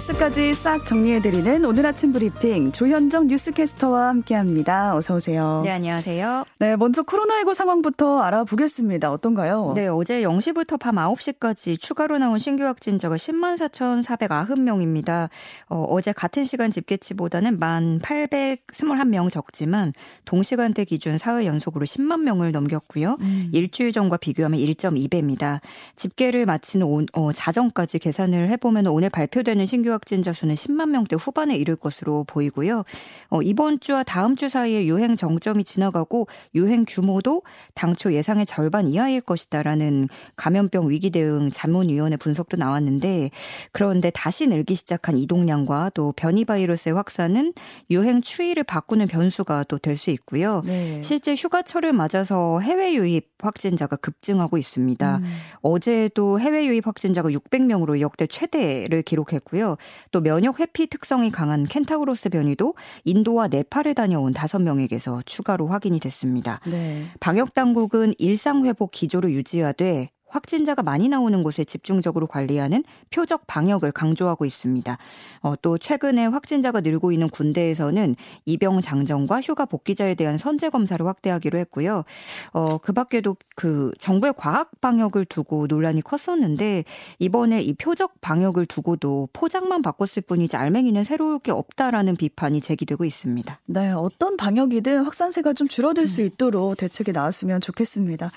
뉴스까지 싹 정리해드리는 오늘 아침 브리핑 조현정 뉴스캐스터와 함께합니다. 어서 오세요. 네, 안녕하세요. 네, 먼저 코로나19 상황부터 알아보겠습니다. 어떤가요? 네, 어제 0시부터 밤 9시까지 추가로 나온 신규 확진자가 10만 4,490명입니다. 어, 어제 같은 시간 집계치보다는 1만 821명 적지만 동시간대 기준 사흘 연속으로 10만 명을 넘겼고요. 음. 일주일 전과 비교하면 1.2배입니다. 집계를 마치는 오, 어, 자정까지 계산을 해보면 오늘 발표되는 신규 확진자 수는 10만 명대 후반에 이를 것으로 보이고요. 어, 이번 주와 다음 주 사이에 유행 정점이 지나가고 유행 규모도 당초 예상의 절반 이하일 것이다라는 감염병 위기 대응 자문위원회 분석도 나왔는데 그런데 다시 늘기 시작한 이동량과 또 변이 바이러스의 확산은 유행 추이를 바꾸는 변수가 또 될 수 있고요. 네. 실제 휴가철을 맞아서 해외 유입 확진자가 급증하고 있습니다. 음. 어제도 해외 유입 확진자가 600명으로 역대 최대를 기록했고요. 있고요. 또 면역 회피 특성이 강한 켄타우로스 변이도 인도와 네팔을 다녀온 5명에게서 추가로 확인이 됐습니다. 네. 방역 당국은 일상 회복 기조를 유지하되 확진자가 많이 나오는 곳에 집중적으로 관리하는 표적 방역을 강조하고 있습니다. 어, 또 최근에 확진자가 늘고 있는 군대에서는 입영 장정과 휴가 복귀자에 대한 선제 검사를 확대하기로 했고요. 어, 그 밖에도 그 정부의 과학 방역을 두고 논란이 컸었는데 이번에 이 표적 방역을 두고도 포장만 바꿨을 뿐이지 알맹이는 새로울 게 없다라는 비판이 제기되고 있습니다. 네, 어떤 방역이든 확산세가 좀 줄어들 수 음. 있도록 대책이 나왔으면 좋겠습니다.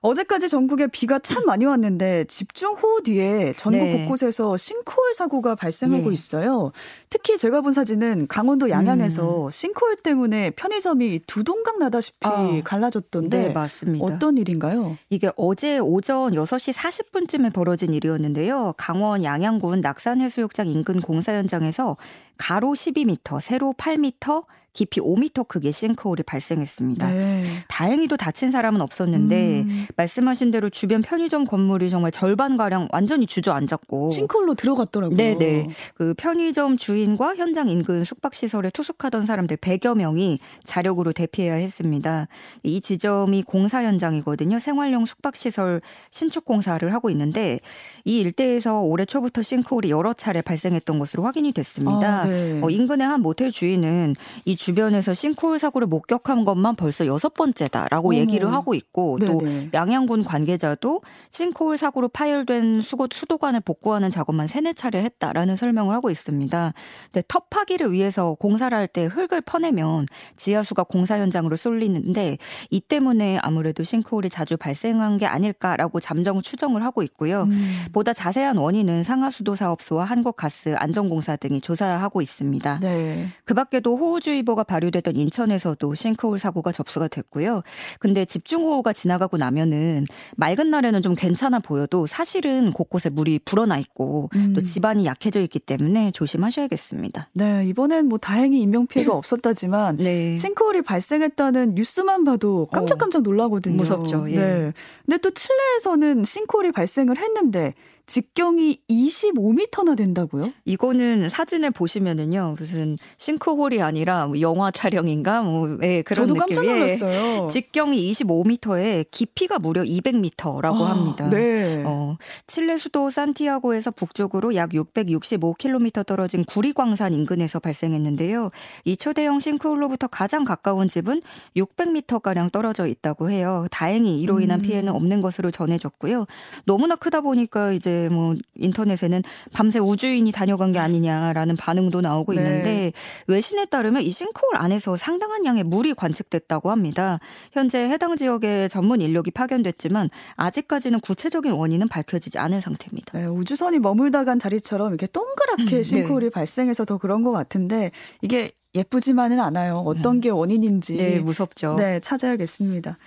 어제까지 전국에 비가 참 많이 왔는데 집중 호우 뒤에 전국 네. 곳곳에서 싱크홀 사고가 발생하고 네. 있어요. 특히 제가 본 사진은 강원도 양양에서 음. 싱크홀 때문에 편의점이 두 동강 나다시피 아. 갈라졌던데 네, 맞습니다. 어떤 일인가요? 이게 어제 오전 6시 40분쯤에 벌어진 일이었는데요. 강원 양양군 낙산해수욕장 인근 공사 현장에서 가로 12m, 세로 8m, 깊이 5m 크기의 싱크홀이 발생했습니다. 네. 다행히도 다친 사람은 없었는데 음. 말씀하신 대로 주변 편의점 건물이 정말 절반 가량 완전히 주저앉았고 싱크홀로 들어갔더라고요. 네네. 그 편의점 주인과 현장 인근 숙박 시설에 투숙하던 사람들 100여 명이 자력으로 대피해야 했습니다. 이 지점이 공사 현장이거든요. 생활용 숙박 시설 신축 공사를 하고 있는데 이 일대에서 올해 초부터 싱크홀이 여러 차례 발생했던 것으로 확인이 됐습니다. 아, 네. 어, 인근의 한 모텔 주인은 이 주변에서 싱크홀 사고를 목격한 것만 벌써 여섯 번째다라고 어머. 얘기를 하고 있고 네네. 또 양양군 관계자도 싱크홀 사고로 파열된 수도, 수도관을 복구하는 작업만 세네 차례 했다라는 설명을 하고 있습니다. 근데 터 파기를 위해서 공사를 할 때 흙을 퍼내면 지하수가 공사 현장으로 쏠리는데 이 때문에 아무래도 싱크홀이 자주 발생한 게 아닐까라고 잠정 추정을 하고 있고요. 음. 보다 자세한 원인은 상하수도 사업소와 한국가스 안전공사 등이 조사하고 있습니다. 네. 그 밖에도 호우주의보 신고가 발효되던 인천에서도 싱크홀 사고가 접수가 됐고요. 근데 집중호우가 지나가고 나면은 맑은 날에는 좀 괜찮아 보여도 사실은 곳곳에 물이 불어나 있고 음. 또 집안이 약해져 있기 때문에 조심하셔야겠습니다. 네, 이번엔 뭐 다행히 인명 피해가 없었다지만 네. 싱크홀이 발생했다는 뉴스만 봐도 깜짝깜짝 놀라거든요. 무섭죠. 예. 네. 근데 또 칠레에서는 싱크홀이 발생을 했는데 직경이 25m나 된다고요? 이거는 사진을 보시면은요 무슨 싱크홀이 아니라 뭐 영화 촬영인가 뭐 예, 그런 저도 깜짝 놀랐어요. 직경이 25m에 깊이가 무려 200m라고 아, 합니다. 네. 어, 칠레 수도 산티아고에서 북쪽으로 약 665km 떨어진 구리광산 인근에서 발생했는데요. 이 초대형 싱크홀로부터 가장 가까운 집은 600m 가량 떨어져 있다고 해요. 다행히 이로 인한 음. 피해는 없는 것으로 전해졌고요. 너무나 크다 보니까 이제 뭐 인터넷에는 밤새 우주인이 다녀간 게 아니냐라는 반응도 나오고 네. 있는데 외신에 따르면 이 싱크홀 안에서 상당한 양의 물이 관측됐다고 합니다. 현재 해당 지역에 전문 인력이 파견됐지만 아직까지는 구체적인 원인은 밝혀지지 않은 상태입니다. 네, 우주선이 머물다 간 자리처럼 이렇게 동그랗게 음, 싱크홀이 네. 발생해서 더 그런 것 같은데 이게 예쁘지만은 않아요. 어떤 음. 게 원인인지. 네, 무섭죠. 네, 찾아야겠습니다.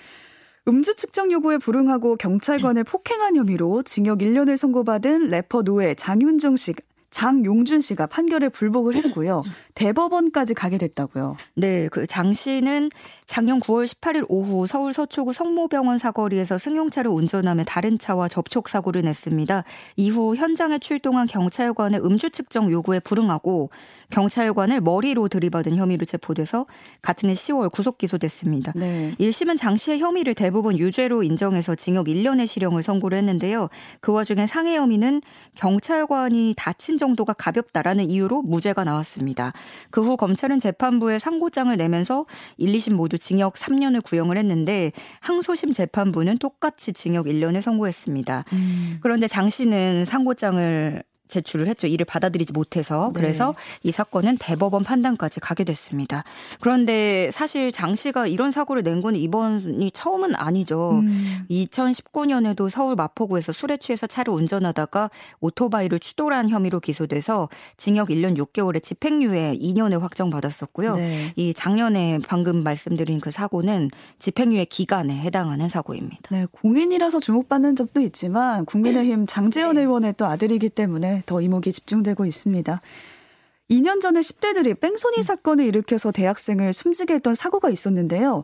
음주 측정 요구에 불응하고 경찰관을 폭행한 혐의로 징역 1년을 선고받은 래퍼 노예 장윤정 씨 장용준 씨가 판결에 불복을 했고요. 대법원까지 가게 됐다고요. 네, 그 장 씨는 작년 9월 18일 오후 서울 서초구 성모병원 사거리에서 승용차를 운전하며 다른 차와 접촉 사고를 냈습니다. 이후 현장에 출동한 경찰관의 음주 측정 요구에 불응하고 경찰관을 머리로 들이받은 혐의로 체포돼서 같은 해 10월 구속 기소됐습니다. 네. 1심은 장 씨의 혐의를 대부분 유죄로 인정해서 징역 1년의 실형을 선고를 했는데요. 그 와중에 상해 혐의는 경찰관이 다친 정도가 가볍다라는 이유로 무죄가 나왔습니다. 그 후 검찰은 재판부에 상고장을 내면서 1, 2심 모두 징역 3년을 구형을 했는데 항소심 재판부는 똑같이 징역 1년을 선고했습니다. 음. 그런데 장 씨는 상고장을 제출을 했죠. 이를 받아들이지 못해서. 네. 그래서 네. 이 사건은 대법원 판단까지 가게 됐습니다. 그런데 사실 장 씨가 이런 사고를 낸 건 이번이 처음은 아니죠. 음. 2019년에도 서울 마포구에서 술에 취해서 차를 운전하다가 오토바이를 추돌한 혐의로 기소돼서 징역 1년 6개월에 집행유예 2년을 확정받았었고요. 네. 이 작년에 방금 말씀드린 그 사고는 집행유예 기간에 해당하는 사고입니다. 네, 공인이라서 주목받는 점도 있지만 국민의힘 장재현 네. 의원의 또 아들이기 때문에 더 이목이 집중되고 있습니다. 2년 전에 10대들이 뺑소니 음. 사건을 일으켜서 대학생을 숨지게 했던 사고가 있었는데요.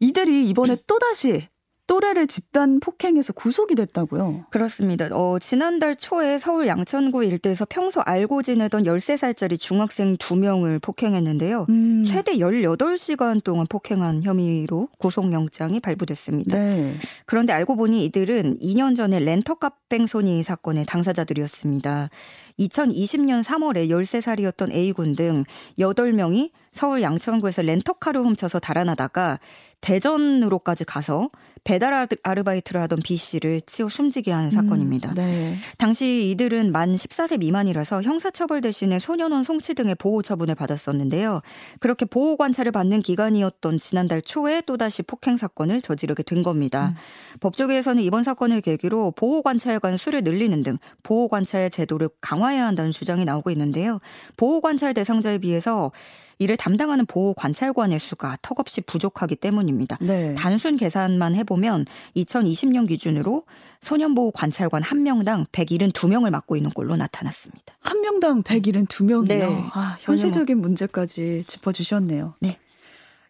이들이 이번에 또다시 또래를 집단 폭행해서 구속이 됐다고요? 그렇습니다. 어, 지난달 초에 서울 양천구 일대에서 평소 알고 지내던 13살짜리 중학생 2명을 폭행했는데요. 음. 최대 18시간 동안 폭행한 혐의로 구속영장이 발부됐습니다. 네. 그런데 알고 보니 이들은 2년 전에 렌터카 뺑 소니 사건의 당사자들이었습니다. 2020년 3월에 13살이었던 A군 등 8명이 서울 양천구에서 렌터카를 훔쳐서 달아나다가 대전으로까지 가서 배달 아르바이트를 하던 B 씨를 치어 숨지게 한 음, 사건입니다. 네. 당시 이들은 만 14세 미만이라서 형사처벌 대신에 소년원 송치 등의 보호 처분을 받았었는데요. 그렇게 보호 관찰을 받는 기간이었던 지난달 초에 또다시 폭행 사건을 저지르게 된 겁니다. 음. 법조계에서는 이번 사건을 계기로 보호 관찰관 수를 늘리는 등 보호 관찰 제도를 강화해야 한다는 주장이 나오고 있는데요. 보호 관찰 대상자에 비해서 이를 담당하는 보호 관찰관의 수가 턱없이 부족하기 때문입니다. 네. 단순 계산만 해보면 2020년 기준으로 소년보호 관찰관 1명당 172명을 맡고 있는 걸로 나타났습니다. 한 명당 172명이요? 네. 아, 현실적인 문제까지 짚어주셨네요. 네.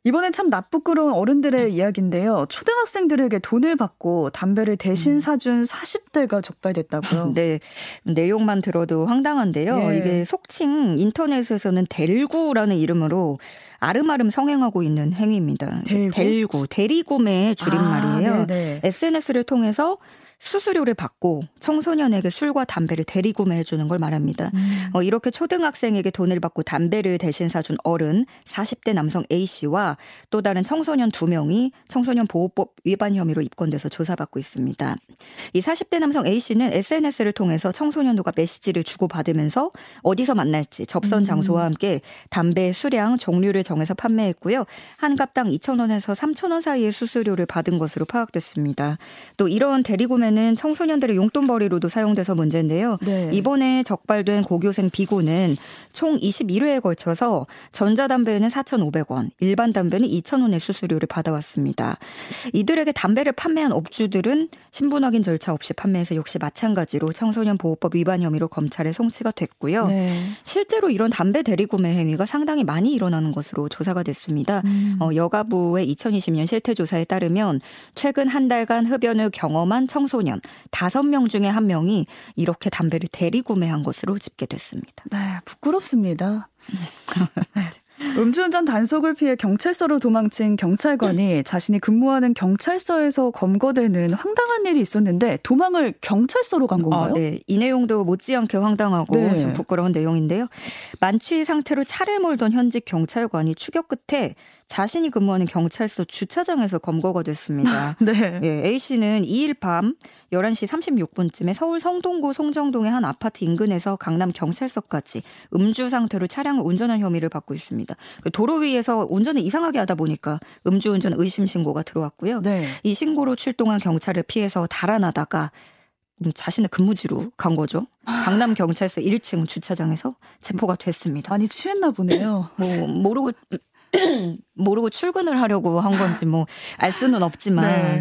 이번엔 참 나쁘끄러운 어른들의 네. 이야기인데요. 초등학생들에게 돈을 받고 담배를 대신 음. 사준 40대가 적발됐다고요. 네. 내용만 들어도 황당한데요. 예. 이게 속칭 인터넷에서는 델구라는 이름으로 아름아름 성행하고 있는 행위입니다. 델구, 델구 대리구매의 줄임말이에요. 아, SNS를 통해서 수수료를 받고 청소년에게 술과 담배를 대리 구매해 주는 걸 말합니다. 음. 어, 이렇게 초등학생에게 돈을 받고 담배를 대신 사준 어른 40대 남성 A 씨와 또 다른 청소년 2명이 청소년 보호법 위반 혐의로 입건돼서 조사받고 있습니다. 이 40대 남성 A 씨는 SNS를 통해서 청소년들과 메시지를 주고받으면서 어디서 만날지 접선 음. 장소와 함께 담배 수량 종류를 정해서 판매했고요. 한 갑당 2,000원에서 3,000원 사이의 수수료를 받은 것으로 파악됐습니다. 또 이런 대리 구매 처음에는 청소년들의 용돈벌이로도 사용돼서 문제인데요. 네. 이번에 적발된 고교생 비구는 총 21회에 걸쳐서 전자담배는 4,500원, 일반 담배는 2,000원의 수수료를 받아왔습니다. 이들에게 담배를 판매한 업주들은 신분 확인 절차 없이 판매해서 역시 마찬가지로 청소년 보호법 위반 혐의로 검찰에 송치가 됐고요. 네. 실제로 이런 담배 대리구매 행위가 상당히 많이 일어나는 것으로 조사가 됐습니다. 음. 어, 여가부의 2020년 실태조사에 따르면 최근 한 달간 흡연을 경험한 청소 청소년 5명 중에 한 명이 이렇게 담배를 대리 구매한 것으로 집계됐습니다. 네, 부끄럽습니다. 네. 음주운전 단속을 피해 경찰서로 도망친 경찰관이 자신이 근무하는 경찰서에서 검거되는 황당한 일이 있었는데 도망을 경찰서로 간 건가요? 아, 네. 이 내용도 못지않게 황당하고 네. 좀 부끄러운 내용인데요. 만취 상태로 차를 몰던 현직 경찰관이 추격 끝에 자신이 근무하는 경찰서 주차장에서 검거가 됐습니다. 네. 예, A 씨는 2일 밤 11시 36분쯤에 서울 성동구 송정동의 한 아파트 인근에서 강남 경찰서까지 음주 상태로 차량을 운전한 혐의를 받고 있습니다. 그 도로 위에서 운전을 이상하게 하다 보니까 음주운전 의심 신고가 들어왔고요. 네. 이 신고로 출동한 경찰을 피해서 달아나다가 자신의 근무지로 간 거죠. 강남 경찰서 1층 주차장에서 체포가 됐습니다. 많이 취했나 보네요. 뭐 모르고 모르고 출근을 하려고 한 건지 뭐 알 수는 없지만 네.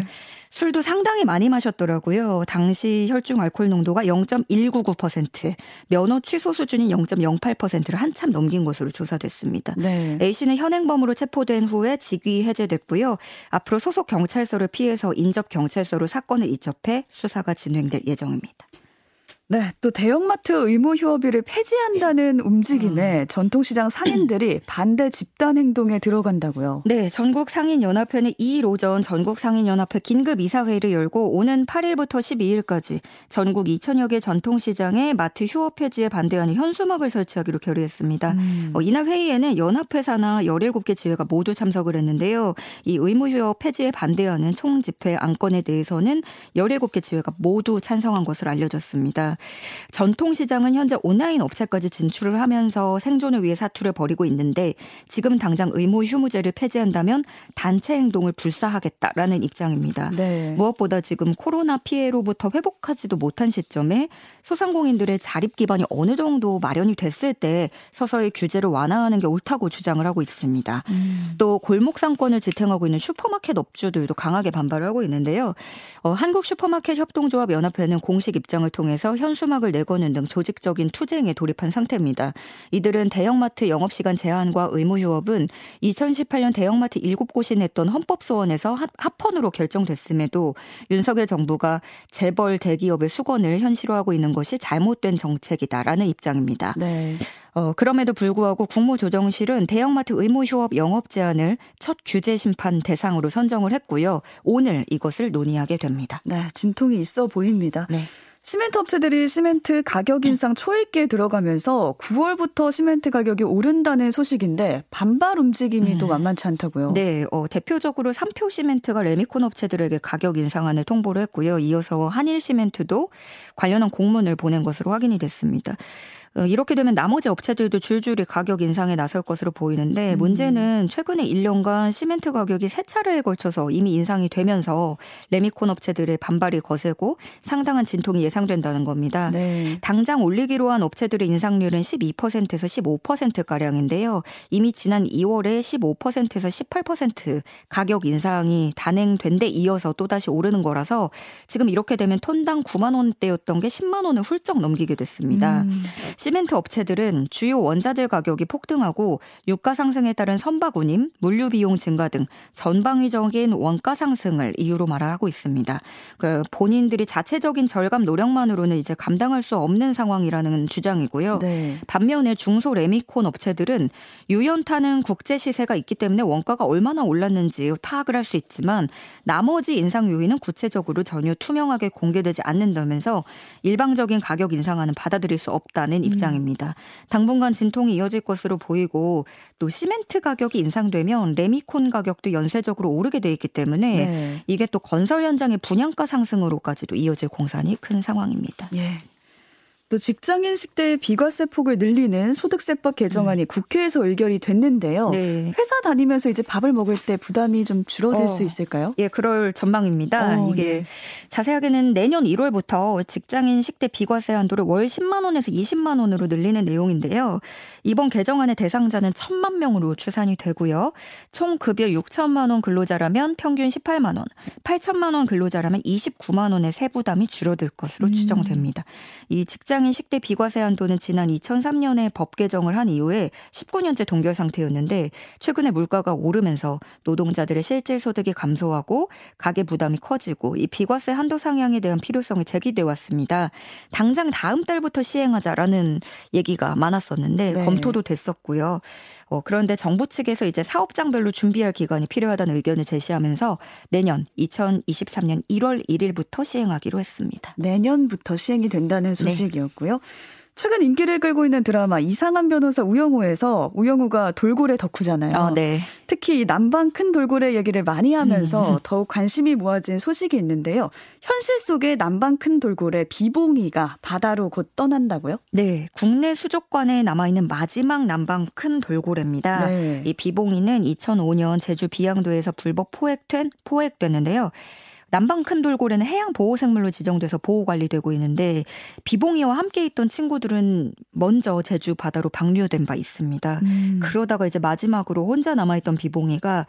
술도 상당히 많이 마셨더라고요. 당시 혈중 알코올 농도가 0.199%, 면허 취소 수준이 0.08%를 한참 넘긴 것으로 조사됐습니다. 네. A 씨는 현행범으로 체포된 후에 직위 해제됐고요. 앞으로 소속 경찰서를 피해서 인접 경찰서로 사건을 이첩해 수사가 진행될 예정입니다. 네, 또 대형마트 의무 휴업일을 폐지한다는 움직임에 음. 전통시장 상인들이 반대 집단 행동에 들어간다고요. 네, 전국 상인 연합회는 2일 오전 전국 상인 연합회 긴급 이사회를 열고 오는 8일부터 12일까지 전국 2천여 개 전통시장에 마트 휴업 폐지에 반대하는 현수막을 설치하기로 결의했습니다. 음. 어, 이날 회의에는 연합회사나 17개 지회가 모두 참석을 했는데요. 이 의무 휴업 폐지에 반대하는 총 집회 안건에 대해서는 17개 지회가 모두 찬성한 것으로 알려졌습니다. 전통시장은 현재 온라인 업체까지 진출을 하면서 생존을 위해 사투를 벌이고 있는데 지금 당장 의무 휴무제를 폐지한다면 단체 행동을 불사하겠다라는 입장입니다. 네. 무엇보다 지금 코로나 피해로부터 회복하지도 못한 시점에 소상공인들의 자립 기반이 어느 정도 마련이 됐을 때 서서히 규제를 완화하는 게 옳다고 주장을 하고 있습니다. 음. 또 골목 상권을 지탱하고 있는 슈퍼마켓 업주들도 강하게 반발을 하고 있는데요. 어, 한국 슈퍼마켓 협동조합 연합회는 공식 입장을 통해서 현수막을 내거는 등 조직적인 투쟁에 돌입한 상태입니다. 이들은 대형마트 영업시간 제한과 의무 휴업은 2018년 대형마트 7곳이 냈던 헌법소원에서 합헌으로 결정됐음에도 윤석열 정부가 재벌 대기업의 수건을 현실화하고 있는 것이 잘못된 정책이다라는 입장입니다. 네. 어, 그럼에도 불구하고 국무조정실은 대형마트 의무 휴업 영업 제한을 첫 규제 심판 대상으로 선정을 했고요. 오늘 이것을 논의하게 됩니다. 네, 진통이 있어 보입니다. 네. 시멘트 업체들이 시멘트 가격 인상 초읽기에 들어가면서 9월부터 시멘트 가격이 오른다는 소식인데 반발 움직임이 음. 또 만만치 않다고요. 네, 어, 대표적으로 삼표 시멘트가 레미콘 업체들에게 가격 인상안을 통보를 했고요. 이어서 한일 시멘트도 관련한 공문을 보낸 것으로 확인이 됐습니다. 어, 이렇게 되면 나머지 업체들도 줄줄이 가격 인상에 나설 것으로 보이는데 음. 문제는 최근에 1년간 시멘트 가격이 세 차례에 걸쳐서 이미 인상이 되면서 레미콘 업체들의 반발이 거세고 상당한 진통이 예상된다는 겁니다. 네. 당장 올리기로 한 업체들의 인상률은 12%에서 15%가량인데요. 이미 지난 2월에 15%에서 18% 가격 인상이 단행된 데 이어서 또다시 오르는 거라서 지금 이렇게 되면 톤당 9만 원대였던 게 10만 원을 훌쩍 넘기게 됐습니다. 음. 시멘트 업체들은 주요 원자재 가격이 폭등하고 유가 상승에 따른 선박 운임, 물류 비용 증가 등 전방위적인 원가 상승을 이유로 말하고 있습니다. 그 본인들이 자체적인 절감 노력만으로는 이제 감당할 수 없는 상황이라는 주장이고요. 네. 반면에 중소 레미콘 업체들은 유연타는 국제 시세가 있기 때문에 원가가 얼마나 올랐는지 파악을 할 수 있지만 나머지 인상 요인은 구체적으로 전혀 투명하게 공개되지 않는다면서 일방적인 가격 인상안은 받아들일 수 없다는 입장. 입장입니다. 당분간 진통이 이어질 것으로 보이고 또 시멘트 가격이 인상되면 레미콘 가격도 연쇄적으로 오르게 돼 있기 때문에 네. 이게 또 건설 현장의 분양가 상승으로까지도 이어질 공산이 큰 상황입니다. 예. 또 직장인 식대의 비과세 폭을 늘리는 소득세법 개정안이 음. 국회에서 의결이 됐는데요. 네. 회사 다니면서 이제 밥을 먹을 때 부담이 좀 줄어들 어, 수 있을까요? 예, 그럴 전망입니다. 어, 이게 예. 자세하게는 내년 1월부터 직장인 식대 비과세 한도를 월 10만 원에서 20만 원으로 늘리는 내용인데요. 이번 개정안의 대상자는 1천만 명으로 추산이 되고요. 총 급여 6천만 원 근로자라면 평균 18만 원, 8천만 원 근로자라면 29만 원의 세부담이 줄어들 것으로 음. 추정됩니다. 이 직장 직장인 식대 비과세 한도는 지난 2003년에 법 개정을 한 이후에 19년째 동결 상태였는데 최근에 물가가 오르면서 노동자들의 실질 소득이 감소하고 가계 부담이 커지고 이 비과세 한도 상향에 대한 필요성이 제기돼 왔습니다. 당장 다음 달부터 시행하자라는 얘기가 많았었는데 네. 검토도 됐었고요. 어, 그런데 정부 측에서 이제 사업장별로 준비할 기간이 필요하다는 의견을 제시하면서 내년 2023년 1월 1일부터 시행하기로 했습니다. 내년부터 시행이 된다는 네. 소식이 네. 최근 인기를 끌고 있는 드라마 이상한 변호사 우영우에서 우영우가 돌고래 덕후잖아요. 아, 네. 특히 남방 큰 돌고래 얘기를 많이 하면서 음. 더욱 관심이 모아진 소식이 있는데요. 현실 속의 남방 큰 돌고래 비봉이가 바다로 곧 떠난다고요? 네. 국내 수족관에 남아 있는 마지막 남방 큰 돌고래입니다. 네. 이 비봉이는 2005년 제주 비양도에서 불법 포획된, 포획됐는데요. 남방 큰 돌고래는 해양 보호 생물로 지정돼서 보호 관리되고 있는데 비봉이와 함께 있던 친구들은 먼저 제주 바다로 방류된 바 있습니다. 음. 그러다가 이제 마지막으로 혼자 남아 있던 비봉이가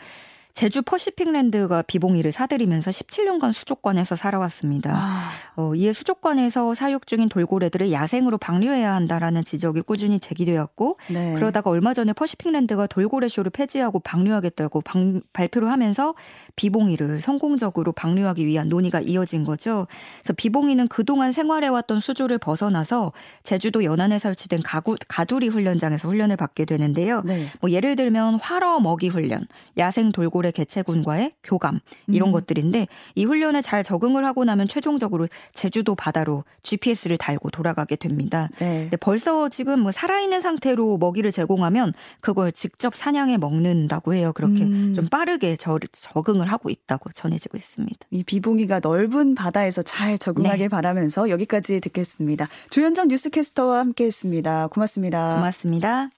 제주 퍼시픽랜드가 비봉이를 사들이면서 17년간 수족관에서 살아왔습니다. 아. 어, 이에 수족관에서 사육 중인 돌고래들을 야생으로 방류해야 한다라는 지적이 꾸준히 제기되었고 네. 그러다가 얼마 전에 퍼시픽랜드가 돌고래 쇼를 폐지하고 방류하겠다고 방, 발표를 하면서 비봉이를 성공적으로 방류하기 위한 논의가 이어진 거죠. 그래서 비봉이는 그동안 생활해왔던 수조를 벗어나서 제주도 연안에 설치된 가구, 가두리 훈련장에서 훈련을 받게 되는데요. 네. 뭐 예를 들면 활어 먹이 훈련, 야생 돌고래 개체군과의 교감 이런 음. 것들인데 이 훈련에 잘 적응을 하고 나면 최종적으로 제주도 바다로 GPS를 달고 돌아가게 됩니다. 네. 근데 벌써 지금 뭐 살아있는 상태로 먹이를 제공하면 그걸 직접 사냥해 먹는다고 해요. 그렇게 음. 좀 빠르게 저, 적응을 하고 있다고 전해지고 있습니다. 이 비봉이가 넓은 바다에서 잘 적응하길 네. 바라면서 여기까지 듣겠습니다. 조현정 뉴스캐스터와 함께했습니다. 고맙습니다. 고맙습니다.